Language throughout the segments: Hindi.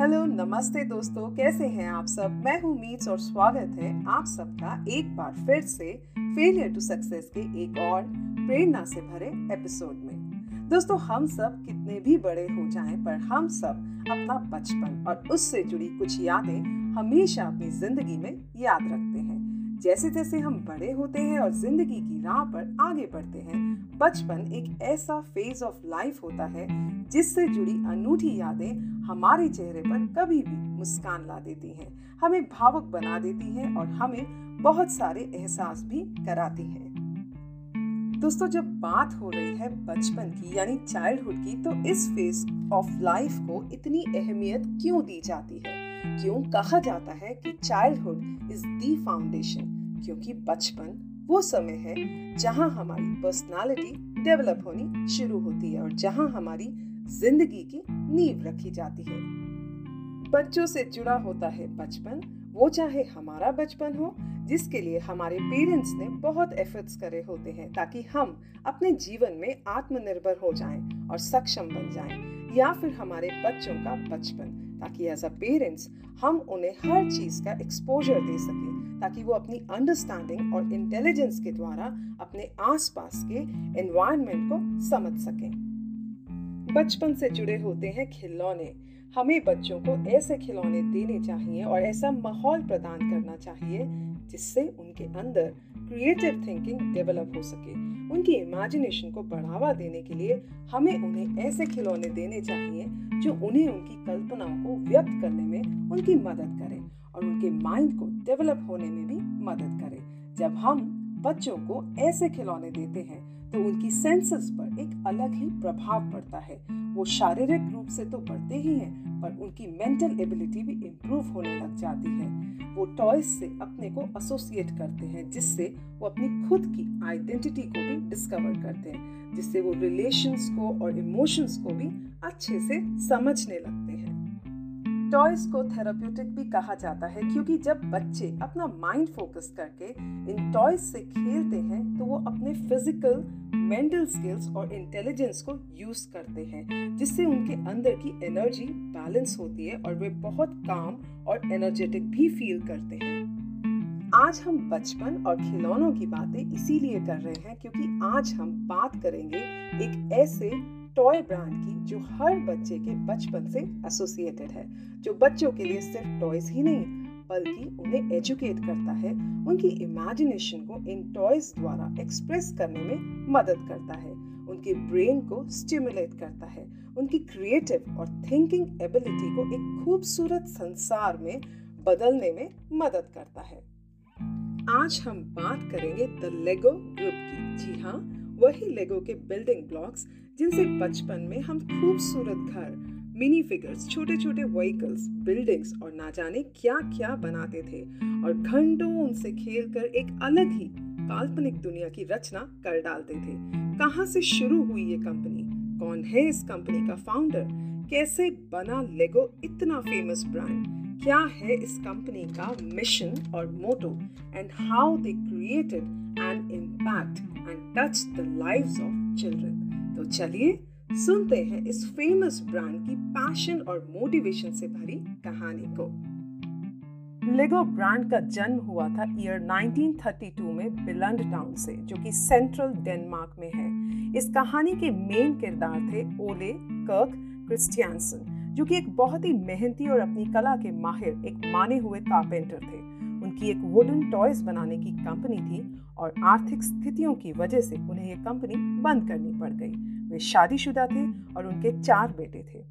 हेलो, नमस्ते दोस्तों, कैसे हैं आप सब? मैं हूँ मीट्स और स्वागत है आप सबका एक बार फिर से फेलियर टू सक्सेस के एक और प्रेरणा से भरे एपिसोड में। दोस्तों, हम सब कितने भी बड़े हो जाएँ, पर हम सब अपना बचपन और उससे जुड़ी कुछ यादें हमेशा अपनी ज़िंदगी में याद रखते हैं। जैसे जैसे हम बड़े होते हैं और ज़िंदगी राह पर आगे बढ़ते हैं। बचपन एक ऐसा फ़ेज़ ऑफ़ लाइफ होता है, जिससे जुड़ी अनूठी यादें हमारे चेहरे पर कभी भी मुस्कान ला देती हैं, हमें भावुक बना देती हैं और हमें बहुत सारे एहसास भी कराती हैं। दोस्तों, जब बात हो रही है बचपन की, यानी चाइल्डहुड की तो इस फ़ेज़ ऑफ़ लाइफ को इतनी अहमियत क्यों दी जाती है? क्यों कहा जाता है कि चाइल्डहुड इज़ दी फाउंडेशन क्योंकि बचपन वो समय है जहाँ हमारी पर्सनालिटी डेवलप होनी शुरू होती है और जहाँ हमारी ज़िंदगी की नींव रखी जाती है। बच्चों से जुड़ा होता है बचपन, वो चाहे हमारा बचपन हो, जिसके लिए हमारे पेरेंट्स ने बहुत एफर्ट्स करे होते हैं ताकि हम अपने जीवन में आत्मनिर्भर हो जाएँ और सक्षम बन जाएँ, या फिर हमारे बच्चों का बचपन, ताकि एज अ पेरेंट्स हम उन्हें हर चीज़ का एक्सपोजर दे सकें। ताकि वो अपनी अंडरस्टैंडिंग और इंटेलिजेंस के द्वारा अपने आसपास के एनवायरनमेंट को समझ सकें। बचपन से जुड़े होते हैं खिलौने। हमें बच्चों को ऐसे खिलौने देने चाहिए और ऐसा माहौल प्रदान करना चाहिए जिससे उनके अंदर क्रिएटिव थिंकिंग डेवलप हो सके। उनकी इमेजिनेशन को बढ़ावा देने के लिए हमें उन्हें ऐसे खिलौने देने चाहिए जो उन्हें उनकी कल्पनाओं को व्यक्त करने में उनकी मदद करें। और उनके माइंड को डेवलप होने में भी मदद करें। जब हम बच्चों को ऐसे खिलौने देते हैं तो उनकी सेंसेस पर एक अलग ही प्रभाव पड़ता है। वो शारीरिक रूप से तो बढ़ते ही हैं, पर उनकी मेंटल एबिलिटी भी इम्प्रूव होने लग जाती है। वो टॉयज से अपने को एसोसिएट करते हैं, जिससे वो अपनी खुद की आइडेंटिटी को भी डिस्कवर करते हैं, जिससे वो रिलेशंस को और इमोशंस को भी अच्छे से समझने लगते हैं। टॉयज को थेराप्यूटिक भी कहा जाता है, क्योंकि जब बच्चे अपना माइंड फोकस करके इन टॉयज से खेलते हैं तो वो अपने फ़िज़िकल, मेंटल स्किल्स और इंटेलिजेंस को यूज़ करते हैं, जिससे उनके अंदर की एनर्जी बैलेंस होती है और वे बहुत काम और एनर्जेटिक भी फील करते हैं। आज हम बचपन और खिलौनों की बातें इसीलिए कर रहे हैं, क्योंकि आज हम बात करेंगे एक ऐसे टॉय ब्रांड की जो हर बच्चे के बचपन से एसोसिएटेड है, जो बच्चों के लिए सिर्फ़ टॉयज ही नहीं, बल्कि उन्हें एजुकेट करता है, उनकी इमेजिनेशन को इन टॉयज द्वारा एक्सप्रेस करने में मदद करता है, उनके ब्रेन को स्टिमुलेट करता है, उनकी क्रिएटिव और थिंकिंग एबिलिटी को एक खूबसूरत संसार में बदलने में मदद करता है। आज हम बात करेंगे द लेगो ग्रुप की। जी हाँ वही लेगो के बिल्डिंग ब्लॉक्स जिनसे बचपन में हम खूबसूरत घर मिनी फिगर्स छोटे छोटे व्हीकल्स बिल्डिंग्स और ना जाने क्या क्या बनाते थे और घंटों उनसे खेलकर एक अलग ही काल्पनिक दुनिया की रचना कर डालते थे। कहाँ से शुरू हुई ये कंपनी कौन है इस कंपनी का फाउंडर कैसे बना लेगो इतना फ़ेमस ब्रांड क्या है इस कंपनी का मिशन और motto and how they created an impact and touch the lives of children तो चलिए सुनते हैं इस फ़ेमस ब्रांड की पैशन और मोटिवेशन से भरी कहानी को। लेगो ब्रांड का जन्म हुआ था ईयर 1932 में बिलंड टाउन से, जो कि सेंट्रल डेनमार्क में है। इस कहानी के मेन किरदार थे ओले कर्क क्रिस्टियनसन जो कि एक बहुत ही मेहनती और अपनी कला के माहिर, एक माने हुए कारपेंटर थे। उनकी एक वुडन टॉयज बनाने की कंपनी थी और आर्थिक स्थितियों की वजह से उन्हें यह कंपनी बंद करनी पड़ गई। वे शादीशुदा थे और उनके चार बेटे थे।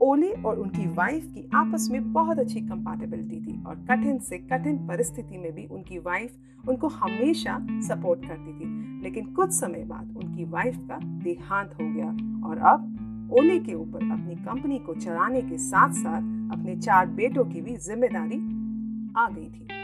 ओले और उनकी वाइफ की आपस में बहुत अच्छी कंपैटिबिलिटी थी और कठिन से कठिन परिस्थिति में भी उनकी वाइफ उनको हमेशा सपोर्ट करती थी। लेकिन कुछ समय बाद उनकी वाइफ का देहांत हो गया और अब ओले के ऊपर अपनी कंपनी को चलाने के साथ साथ अपने चार बेटों की भी ज़िम्मेदारी आ गई थी।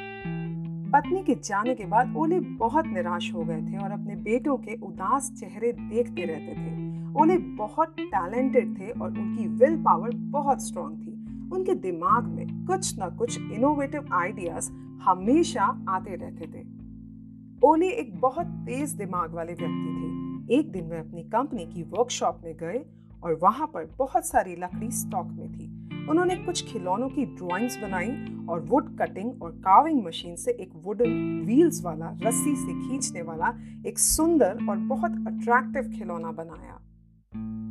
पत्नी के जाने के बाद ओले बहुत निराश हो गए थे और अपने बेटों के उदास चेहरे देखते रहते थे। ओले बहुत टैलेंटेड थे और उनकी विल पावर बहुत स्ट्रांग थी। उनके दिमाग में कुछ ना कुछ इनोवेटिव आइडियाज़ हमेशा आते रहते थे। ओले एक बहुत तेज दिमाग वाले व्यक्ति थे। एक दिन वे अपनी कंपनी की वर्कशॉप में गए और वहाँ पर बहुत सारी लकड़ी स्टॉक में थी। उन्होंने कुछ खिलौनों की ड्राइंग्स बनाई और वुड कटिंग और काविंग मशीन से एक वुडन व्हील्स वाला, रस्सी से खींचने वाला एक सुंदर और बहुत अट्रैक्टिव खिलौना बनाया।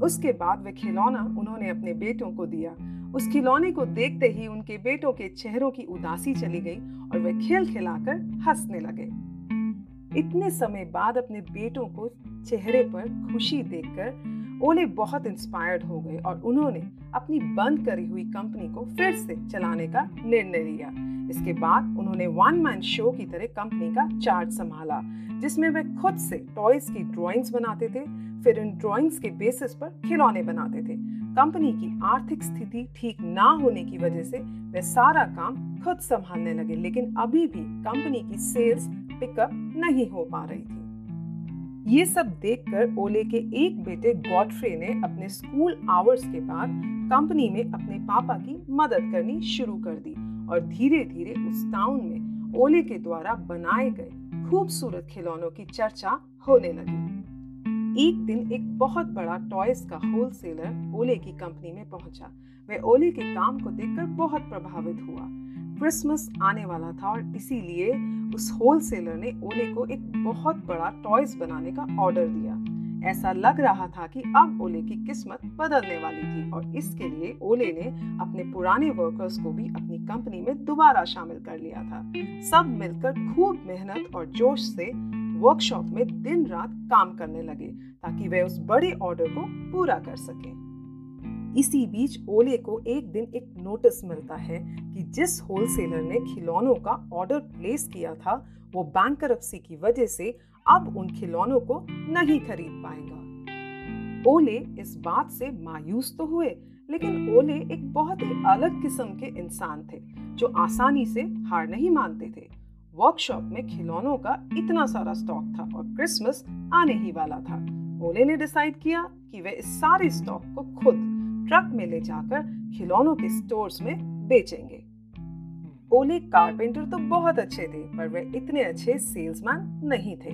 उसके बाद वे खिलौना उन्होंने अपने बेटों को दिया। उस खिलौने को देखते ही उनके बेटों के चेहरों की उदासी चली गई और वे खेल खिलाकर हंसने लगे। इतने समय बाद अपने बेटों को चेहरे पर खुशी देखकर ओले बहुत इंस्पायर्ड हो गए और उन्होंने अपनी बंद करी हुई कंपनी को फिर से चलाने का निर्णय लिया। इसके बाद उन्होंने वन मैन शो की तरह कंपनी का चार्ज संभाला, जिसमें वे खुद से टॉयज की ड्राइंग्स बनाते थे, फिर इन ड्राइंग्स के बेसिस पर खिलौने बनाते थे। कंपनी की आर्थिक स्थिति ठीक ना होने की वजह से वे सारा काम खुद संभालने लगे, लेकिन अभी भी कंपनी की सेल्स पिकअप नहीं हो पा रही थी। ये सब देखकर ओले के एक बेटे गॉडफ्रे ने अपने स्कूल आवर्स के बाद कंपनी में अपने पापा की मदद करनी शुरू कर दी और धीरे धीरे उस टाउन में ओले के द्वारा बनाए गए खूबसूरत खिलौनों की चर्चा होने लगी। एक दिन एक बहुत बड़ा टॉयज का होलसेलर ओले की कंपनी में पहुँचा। वह ओले के काम को देखकर बहुत प्रभावित हुआ। क्रिसमस आने वाला था और इसीलिए उस होलसेलर ने ओले को एक बहुत बड़ा टॉयज बनाने का ऑर्डर दिया। ऐसा लग रहा था कि अब ओले की किस्मत बदलने वाली थी और इसके लिए ओले ने अपने पुराने वर्कर्स को भी अपनी कंपनी में दोबारा शामिल कर लिया था। सब मिलकर खूब मेहनत और जोश से वर्कशॉप में दिन रात काम करने लगे ताकि वे उस बड़े ऑर्डर को पूरा कर सके। इसी बीच ओले को एक दिन एक नोटिस मिलता है कि जिस होलसेलर ने खिलौनों का ऑर्डर प्लेस किया था, वो बैंक की वजह से अब उन खिलौनों को नहीं खरीद पाएगा। ओले इस बात से मायूस तो हुए, लेकिन ओले एक बहुत ही अलग किस्म के इंसान थे, जो आसानी से हार नहीं मानते थे। वर्कशॉप में खिलौनों का इतना सारा स्टॉक था और क्रिसमस आने ही वाला था। ओले ने डिसाइड किया कि वे इस सारे स्टॉक को खुद ट्रक में ले जाकर खिलौनों के स्टोर्स में बेचेंगे। ओले कारपेंटर तो बहुत अच्छे थे, पर वे इतने अच्छे सेल्समैन नहीं थे,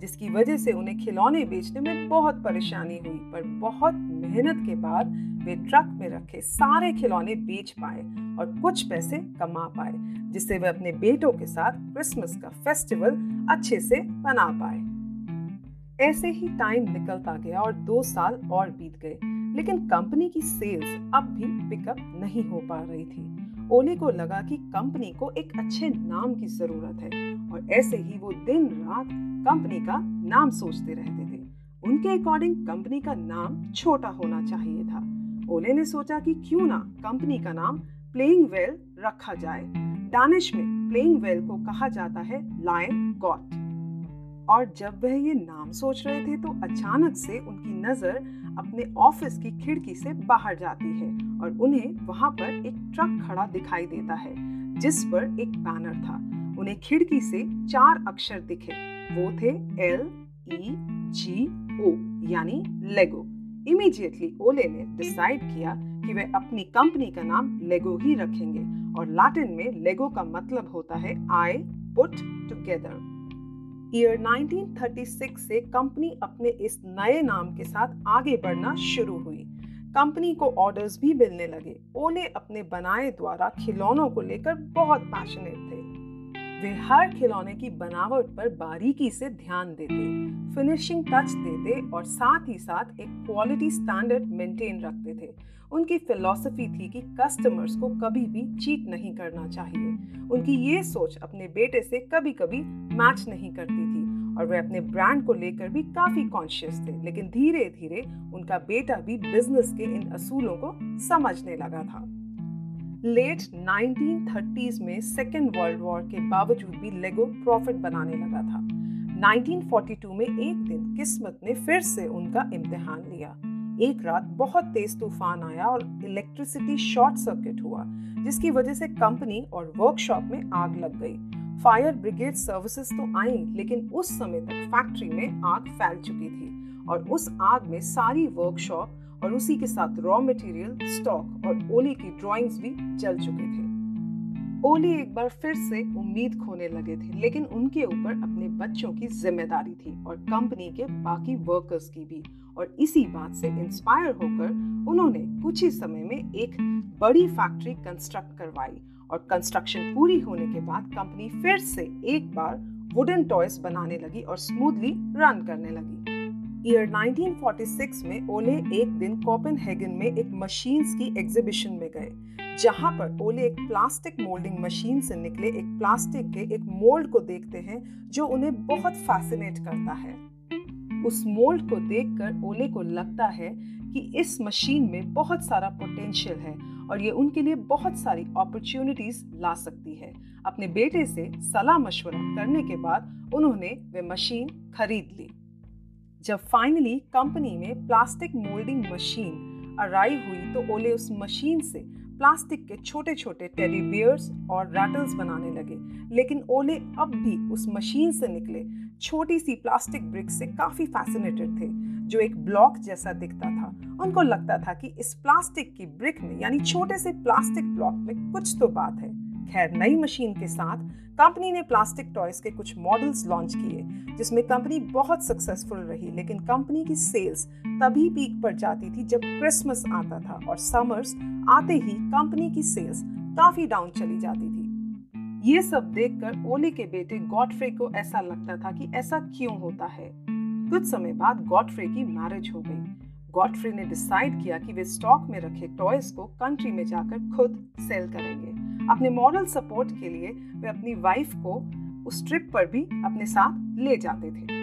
जिसकी वजह से उन्हें खिलौने बेचने में बहुत परेशानी हुई, पर बहुत मेहनत के बाद वे ट्रक में रखे सारे खिलौने बेच पाए और कुछ पैसे कमा पाए, जिससे वे अपने बेटों के साथ क्रिसमस का फेस्टिवल अच्छे से मना पाए। ऐसे ही टाइम निकलता गया और दो साल और बीत गए। लेकिन कंपनी की सेल्स अब भी पिकअप नहीं हो पा रही थी। ओले को लगा कि कंपनी को एक अच्छे नाम की ज़रूरत है और ऐसे ही वो दिन रात कंपनी का नाम सोचते रहते थे। उनके अकॉर्डिंग कंपनी का नाम छोटा होना चाहिए था। ओले ने सोचा कि क्यों ना कंपनी का नाम प्लेइंग वेल रखा जाए। डानिश में प्लेइंग वेल को कहा जाता है लायन गॉट और जब वह ये नाम सोच रहे थे तो अचानक से उनकी नज़र अपने ऑफ़िस की खिड़की से बाहर जाती है और उन्हें वहाँ पर एक ट्रक खड़ा दिखाई देता है, जिस पर एक बैनर था। उन्हें खिड़की से चार अक्षर दिखे। वो थे एल, ई, जी, ओ, यानी लेगो। इमीडिएटली ओले ने डिसाइड किया कि वे अपनी कंपनी का नाम लेगो ही रखेंगे और लैटिन में लेगो का मतलब होता है आई पुट टुगेदर ईयर 1936 से कंपनी अपने इस नए नाम के साथ आगे बढ़ना शुरू हुई। कंपनी को ऑर्डर्स भी मिलने लगे। ओले अपने बनाए द्वारा खिलौनों को लेकर बहुत पैशनेट थे। वे हर खिलौने की बनावट पर बारीकी से ध्यान देते फिनिशिंग टच देते और साथ ही साथ एक क्वालिटी स्टैंडर्ड मेंटेन रखते थे। उनकी फिलॉसफी थी कि कस्टमर्स को कभी भी चीट नहीं करना चाहिए। उनकी ये सोच अपने बेटे से कभी कभी मैच नहीं करती थी और वे अपने ब्रांड को लेकर भी काफ़ी कॉन्शियस थे, लेकिन धीरे धीरे उनका बेटा भी बिज़नेस के इन असूलों को समझने लगा था। लेट 1930s में सेकेंड वर्ल्ड वॉर के बावजूद भी लेगो प्रॉफिट बनाने लगा था। 1942 में एक दिन किस्मत ने फिर से उनका इम्तिहान लिया। एक रात बहुत तेज तूफ़ान आया और इलेक्ट्रिसिटी शॉर्ट सर्किट हुआ, जिसकी वजह से कंपनी और वर्कशॉप में आग लग गई। फायर ब्रिगेड सर्विसेज़ तो आई, लेकिन उस समय तक फैक्ट्री में आग फैल चुकी थी और उस आग में सारी वर्कशॉप और उसी के साथ रॉ मटेरियल स्टॉक और ओली की ड्राइंग्स भी चल चुके थे। ओली एक बार फिर से उम्मीद खोने लगे थे, लेकिन उनके ऊपर अपने बच्चों की ज़िम्मेदारी थी और कंपनी के बाकी वर्कर्स की भी। और इसी बात से इंस्पायर होकर उन्होंने कुछ ही समय में एक बड़ी फैक्ट्री कंस्ट्रक्ट करवाई और कंस्ट्रक्शन पूरी होने के बाद कंपनी फिर से एक बार वुडन टॉयज बनाने लगी और स्मूथली रन करने लगी। ईयर 1946 में ओले एक दिन कोपेनहेगन में एक मशीन्स की एग्जीबिशन में गए, जहाँ पर ओले एक प्लास्टिक मोल्डिंग मशीन से निकले एक प्लास्टिक के एक मोल्ड को देखते हैं जो उन्हें बहुत फैसिनेट करता है। उस मोल्ड को देखकर ओले को लगता है कि इस मशीन में बहुत सारा पोटेंशियल है और ये उनके लिए बहुत सारी अपॉर्चुनिटीज़ ला सकती है। अपने बेटे से सलाह मशवरा करने के बाद उन्होंने वे मशीन खरीद ली। जब फाइनली कंपनी में प्लास्टिक मोल्डिंग मशीन अराइव हुई तो ओले उस मशीन से प्लास्टिक के छोटे छोटे टेडी बियर्स और रैटल्स बनाने लगे। लेकिन ओले अब भी उस मशीन से निकले। छोटी सी प्लास्टिक ब्रिक से काफ़ी फैसिनेटेड थे, जो एक ब्लॉक जैसा दिखता था। उनको लगता था कि इस प्लास्टिक की ब्रिक में, यानी छोटे से प्लास्टिक ब्लॉक में कुछ तो बात है। खैर नई मशीन के साथ, कंपनी ने प्लास्टिक टॉयज के कुछ मॉडल्स लॉन्च किए, जिसमें कंपनी बहुत सक्सेसफुल रही, लेकिन कंपनी की सेल्स तभी पीक पर जाती थी जब क्रिसमस आता था और समर्स आते ही कंपनी की सेल्स काफ़ी डाउन चली जाती थी। ये सब देखकर ओली के बेटे गॉडफ्रे को ऐसा लगता था कि ऐसा क्यों होता है। कुछ समय बाद गॉडफ्रे की मैरिज हो गई। गॉडफ्रे ने डिसाइड किया कि वे स्टॉक में रखे टॉयज को कंट्री में जाकर खुद सेल करेंगे। अपने मॉरल सपोर्ट के लिए वे अपनी वाइफ को उस ट्रिप पर भी अपने साथ ले जाते थे।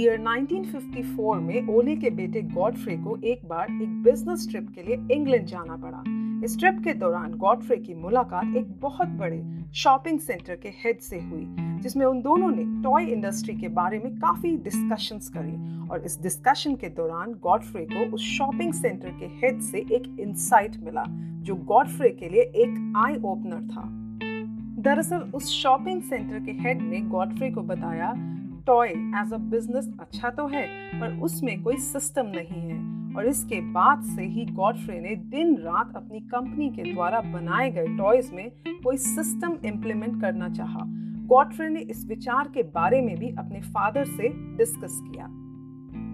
ईयर 1954 में ओले के बेटे गॉडफ्रे को एक बार एक बिज़नेस ट्रिप के लिए इंग्लैंड जाना पड़ा। इस ट्रिप के दौरान गॉडफ्रे की मुलाकात एक बहुत बड़े शॉपिंग सेंटर के हेड से हुई, जिसमें उन दोनों ने टॉय इंडस्ट्री के बारे में काफ़ी डिस्कशंस करी और इस डिस्कशन के दौरान गॉडफ्रे को उस शॉपिंग सेंटर के हेड से एक इंसाइट मिला, जो गॉडफ्रे के लिए एक आई ओपनर था। दरअसल, उस शॉपिंग सेंटर के हेड ने गॉडफ्रे को बताया, टॉय एज अ बिज़नेस अच्छा तो है, पर उसमें कोई सिस्टम नहीं है। और इसके बाद से ही गॉडफ्रे ने दिन रात अपनी कंपनी के द्वारा बनाए गए टॉयज में कोई सिस्टम इम्प्लीमेंट करना चाहा। गॉडफ्रे ने इस विचार के बारे में भी अपने फादर से डिस्कस किया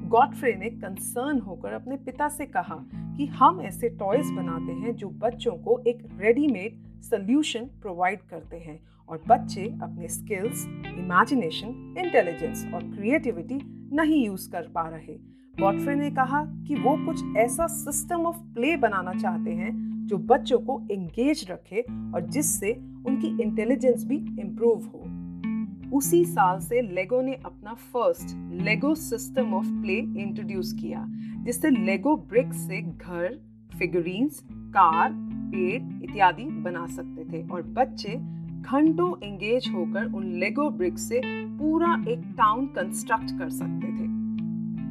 गॉडफ्रे ने कंसर्न होकर अपने पिता से कहा कि हम ऐसे टॉयज बनाते हैं जो बच्चों को एक रेडीमेड सोल्यूशन प्रोवाइड करते हैं और बच्चे अपने स्किल्स इमेजिनेशन इंटेलिजेंस और क्रिएटिविटी नहीं यूज़ कर पा रहे गॉडफ्रे ने कहा कि वो कुछ ऐसा सिस्टम ऑफ़ प्ले बनाना चाहते हैं जो बच्चों को एंगेज रखे और जिससे उनकी इंटेलिजेंस भी इम्प्रूव हो। उसी साल से लेगो ने अपना first Lego system of play introduce किया, जिससे लेगो ब्रिक्स से घर फिगरीन्स कार, पेड़ इत्यादि बना सकते थे और बच्चे घंटों एंगेज होकर उन लेगो ब्रिक्स से पूरा एक टाउन कंस्ट्रक्ट कर सकते थे।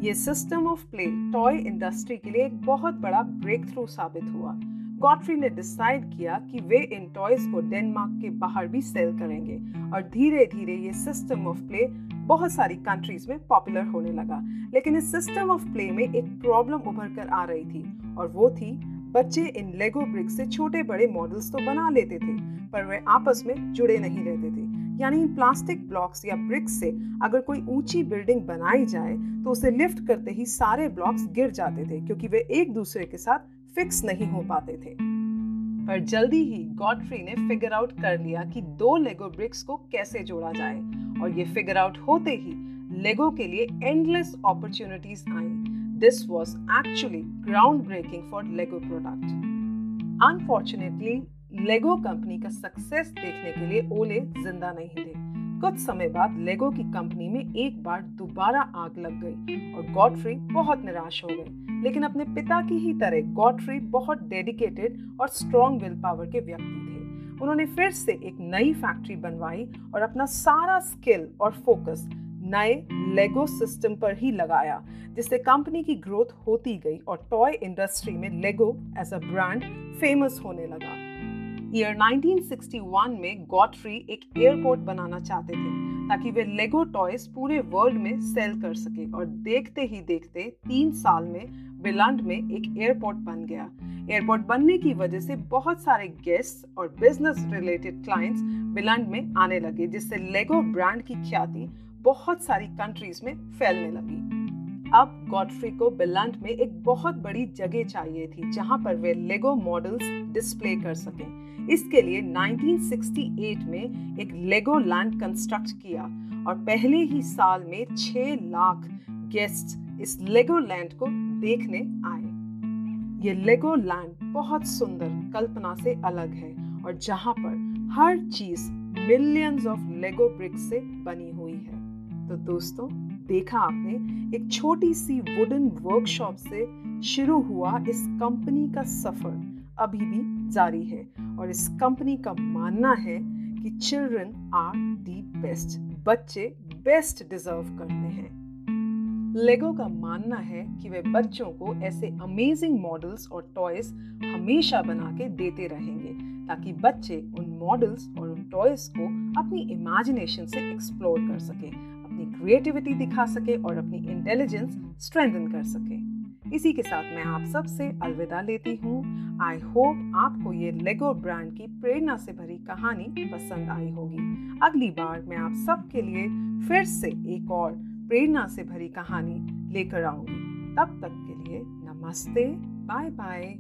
ये system of play toy industry के लिए एक बहुत बड़ा ब्रेक थ्रू साबित हुआ। गॉडफ्री ने डिसाइड किया कि वे इन टॉयज को डेनमार्क के बाहर भी सेल करेंगे और धीरे धीरे ये सिस्टम ऑफ़ प्ले बहुत सारी कंट्रीज़ में पॉपुलर होने लगा। लेकिन इस सिस्टम ऑफ़ प्ले में एक प्रॉब्लम उभर कर आ रही थी और वो थी, बच्चे इन लेगो ब्रिक से छोटे बड़े मॉडल्स तो बना लेते थे, पर वे आपस में जुड़े नहीं रहते थे। यानी प्लास्टिक ब्लॉक्स या ब्रिक्स से अगर कोई ऊँची बिल्डिंग बनाई जाए तो उसे लिफ्ट करते ही सारे ब्लॉक्स गिर जाते थे, क्योंकि वे एक दूसरे के साथ फिक्स नहीं हो पाते थे। पर जल्दी ही गॉडफ्री ने फिगर आउट कर लिया कि दो लेगो ब्रिक्स को कैसे जोड़ा जाए, और ये फिगर आउट होते ही लेगो के लिए endless opportunities I this was actually ground breaking for Lego product unfortunately Lego company का सक्सेस देखने के लिए ओले ज़िंदा नहीं थे। कुछ समय बाद लेगो की कंपनी में एक बार दोबारा आग लग गई और गॉडफ्री बहुत निराश हो गए लेकिन अपने पिता की ही तरह गॉडफ्री बहुत डेडिकेटेड और स्ट्रॉन्ग विल पावर के व्यक्ति थे। उन्होंने फिर से एक नई फैक्ट्री बनवाई और अपना सारा स्किल और फोकस नए लेगो सिस्टम पर ही लगाया, जिससे कंपनी की ग्रोथ होती गई और टॉय इंडस्ट्री में Lego as a brand famous होने लगा। ईयर 1961 में गॉडफ्री एक एयरपोर्ट बनाना चाहते थे, ताकि वे लेगो टॉयज पूरे वर्ल्ड में सेल कर सके और देखते ही देखते तीन साल में बिलंड में एक एयरपोर्ट बन गया। एयरपोर्ट बनने की वजह से बहुत सारे गेस्ट और बिज़नेस रिलेटेड क्लाइंट्स बिलंड में आने लगे, जिससे लेगो ब्रांड की ख्याति बहुत सारी कंट्रीज़ में फैलने लगी। अब गॉडफ्री को बिलंट में एक बहुत बड़ी जगह चाहिए थी, जहाँ पर वे लेगो मॉडल्स डिस्प्ले कर सकें। इसके लिए 1968 में एक लेगो लैंड कंस्ट्रक्ट किया और पहले ही साल में 6 लाख गेस्ट इस लेगो लैंड को देखने आए। ये लेगो लैंड बहुत सुंदर, कल्पना से अलग है और जहाँ पर हर चीज़ मिलियंस ऑफ़ लेगो ब्रिक्स से बनी हुई है। तो दोस्तों देखा आपने, एक छोटी सी वुडन वर्कशॉप से शुरू हुआ इस कंपनी का सफ़र, अभी भी जारी है। और इस कंपनी का मानना है कि चिल्ड्रन आर दी बेस्ट बच्चे बेस्ट डिजर्व करते हैं। लेगो का मानना है कि वे बच्चों को ऐसे अमेजिंग मॉडल्स और टॉयज हमेशा बना के देते रहेंगे, ताकि बच्चे उन मॉडल्स और उन टॉयज को अपनी इमेजिनेशन से एक्सप्लोर कर सके। अपनी क्रिएटिविटी दिखा सके और अपनी इंटेलिजेंस स्ट्रेंथन कर सके। इसी के साथ मैं आप सबसे अलविदा लेती हूँ। आई होप आपको ये लेगो ब्रांड की प्रेरणा से भरी कहानी पसंद आई होगी। अगली बार मैं आप सबके लिए फिर से एक और प्रेरणा से भरी कहानी लेकर आऊँगी। तब तक के लिए नमस्ते बाय बाय